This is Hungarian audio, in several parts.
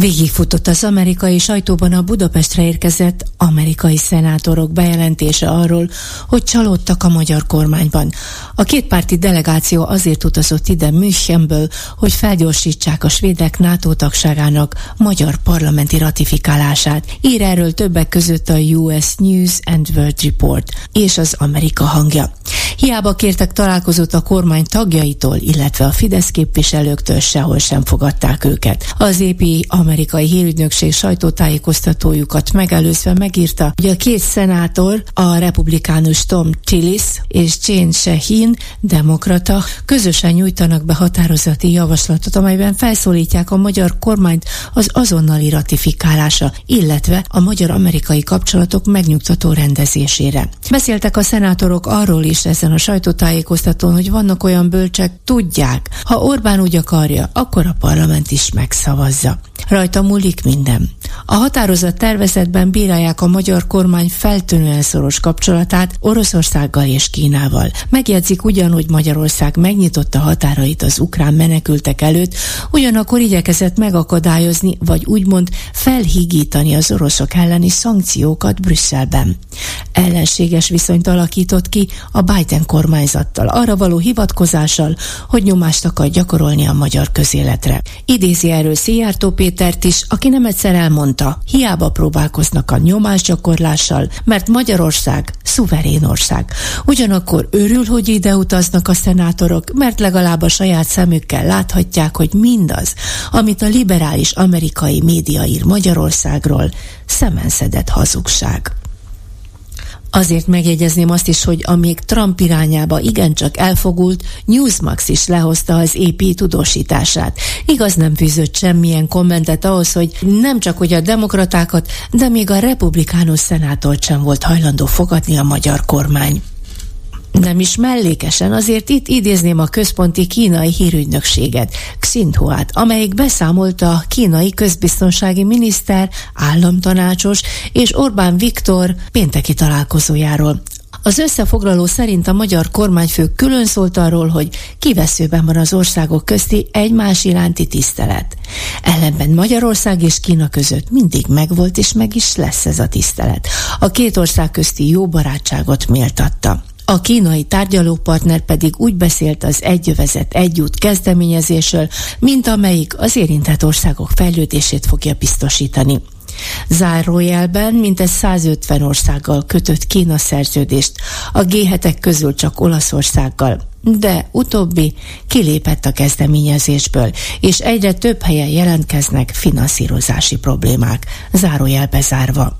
Végigfutott az amerikai sajtóban a Budapestre érkezett amerikai szenátorok bejelentése arról, hogy csalódtak a magyar kormányban. A kétpárti delegáció azért utazott ide Münchenből, hogy felgyorsítsák a svédek NATO tagságának magyar parlamenti ratifikálását. Ír erről többek között a US News and World Report és az Amerika hangja. Hiába kértek találkozót a kormány tagjaitól, illetve a Fidesz képviselőktől sehol sem fogadták őket. Az épi amerikai hírügynökség sajtótájékoztatójukat megelőzve megírta, hogy a két szenátor, a republikánus Tom Tillis és Jane Shaheen, demokrata, közösen nyújtanak be határozati javaslatot, amelyben felszólítják a magyar kormányt az azonnali ratifikálása, illetve a magyar-amerikai kapcsolatok megnyugtató rendezésére. Beszéltek a szenátorok arról is ezen a sajtótájékoztatón, hogy vannak olyan bölcsek, tudják, ha Orbán úgy akarja, akkor a parlament is megszavazza. Rajta múlik minden. A határozat tervezetben bírálják a magyar kormány feltűnően szoros kapcsolatát Oroszországgal és Kínával. Megjegyzik ugyanúgy Magyarország megnyitotta határait az ukrán menekültek előtt, ugyanakkor igyekezett megakadályozni, vagy úgymond felhígítani az oroszok elleni szankciókat Brüsszelben. Ellenséges viszonyt alakított ki a Biden kormányzattal, arra való hivatkozással, hogy nyomást akar gyakorolni a magyar közéletre. Idézi erről Szijjártó Pétert is, aki nem egyszer elmondta, hiába próbálkoznak a nyomásgyakorlással, mert Magyarország szuverén ország. Ugyanakkor örül, hogy ide utaznak a szenátorok, mert legalább a saját szemükkel láthatják, hogy mindaz, amit a liberális amerikai média ír Magyarországról, szemenszedett hazugság. Azért megjegyezném azt is, hogy amíg Trump irányába igencsak elfogult, Newsmax is lehozta az EP tudósítását. Igaz nem fűzött semmilyen kommentet ahhoz, hogy nem csak hogy a demokratákat, de még a republikánus szenátort sem volt hajlandó fogadni a magyar kormány. Nem is mellékesen, azért itt idézném a központi kínai hírügynökséget, Xinhuát, amelyik beszámolt a kínai közbiztonsági miniszter, államtanácsos és Orbán Viktor pénteki találkozójáról. Az összefoglaló szerint a magyar kormányfő külön szólt arról, hogy kiveszőben van az országok közti egymás iránti tisztelet. Ellenben Magyarország és Kína között mindig megvolt és meg is lesz ez a tisztelet. A két ország közti jó barátságot méltatta. A kínai tárgyalópartner pedig úgy beszélt az egyövezet egyút kezdeményezésről, mint amelyik az érintett országok fejlődését fogja biztosítani. Zárójelben mintegy 150 országgal kötött Kína szerződést, a g közül csak Olaszországgal, de utóbbi kilépett a kezdeményezésből, és egyre több helyen jelentkeznek finanszírozási problémák, zárójelbe zárva.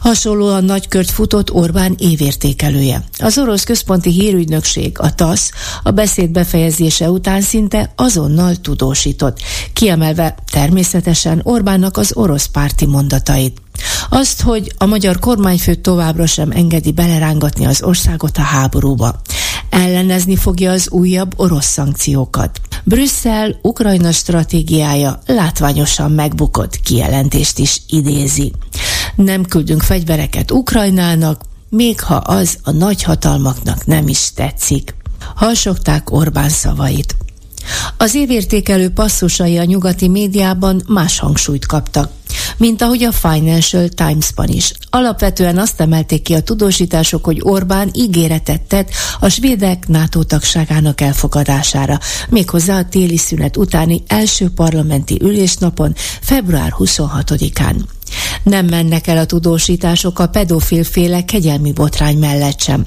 Hasonlóan nagykört futott Orbán évértékelője. Az orosz központi hírügynökség, a TASZ, a beszéd befejezése után szinte azonnal tudósított, kiemelve természetesen Orbánnak az orosz párti mondatait. Azt, hogy a magyar kormányfő továbbra sem engedi belerángatni az országot a háborúba. Ellenezni fogja az újabb orosz szankciókat. Brüsszel Ukrajna stratégiája látványosan megbukott kijelentést is idézi. Nem küldünk fegyvereket Ukrajnának, még ha az a nagyhatalmaknak nem is tetszik. Halsogták Orbán szavait. Az évértékelő passzusai a nyugati médiában más hangsúlyt kaptak mint ahogy a Financial Times-ban is. Alapvetően azt emelték ki a tudósítások, hogy Orbán ígéretet tett a svédek NATO tagságának elfogadására, méghozzá a téli szünet utáni első parlamenti ülésnapon, február 26-án. Nem mennek el a tudósítások a pedofilféle kegyelmi botrány mellett sem.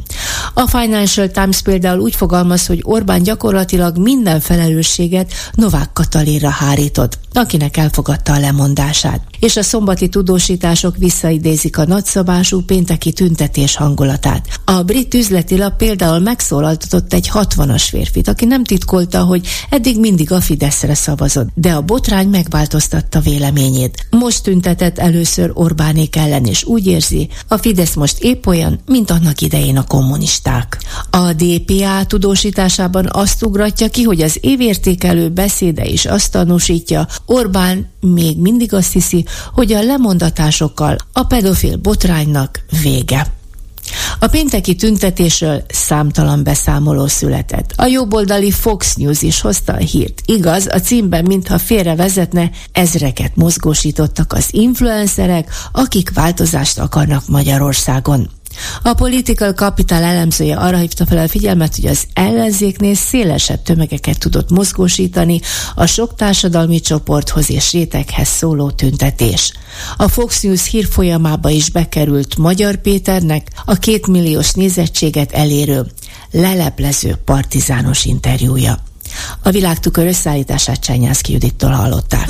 A Financial Times például úgy fogalmaz, hogy Orbán gyakorlatilag minden felelősséget Novák Katalinra hárított, akinek elfogadta a lemondását. És a szombati tudósítások visszaidézik a nagyszabású pénteki tüntetés hangulatát. A brit üzleti lap például megszólaltatott egy 60-as férfit, aki nem titkolta, hogy eddig mindig a Fideszre szavazott, de a botrány megváltoztatta véleményét. Most tüntetett először Orbánék ellen, és úgy érzi, a Fidesz most épp olyan, mint annak idején a kommunisták. A DPA tudósításában azt ugratja ki, hogy az évértékelő beszéde is azt tanúsítja, Orbán még mindig azt hiszi, hogy a lemondatásokkal a pedofil botránynak vége. A pénteki tüntetésről számtalan beszámoló született. A jobboldali Fox News is hozta a hírt. Igaz, a címben mintha félre vezetne, ezreket mozgósítottak az influencerek, akik változást akarnak Magyarországon. A Political Capital elemzője arra hívta fel a figyelmet, hogy az ellenzéknél szélesebb tömegeket tudott mozgósítani a sok társadalmi csoporthoz és réteghez szóló tüntetés. A Fox News hírfolyamába is bekerült Magyar Péternek a két milliós nézettséget elérő, leleplező partizános interjúja. A világtukör összeállítását Csányászki Judittól hallották.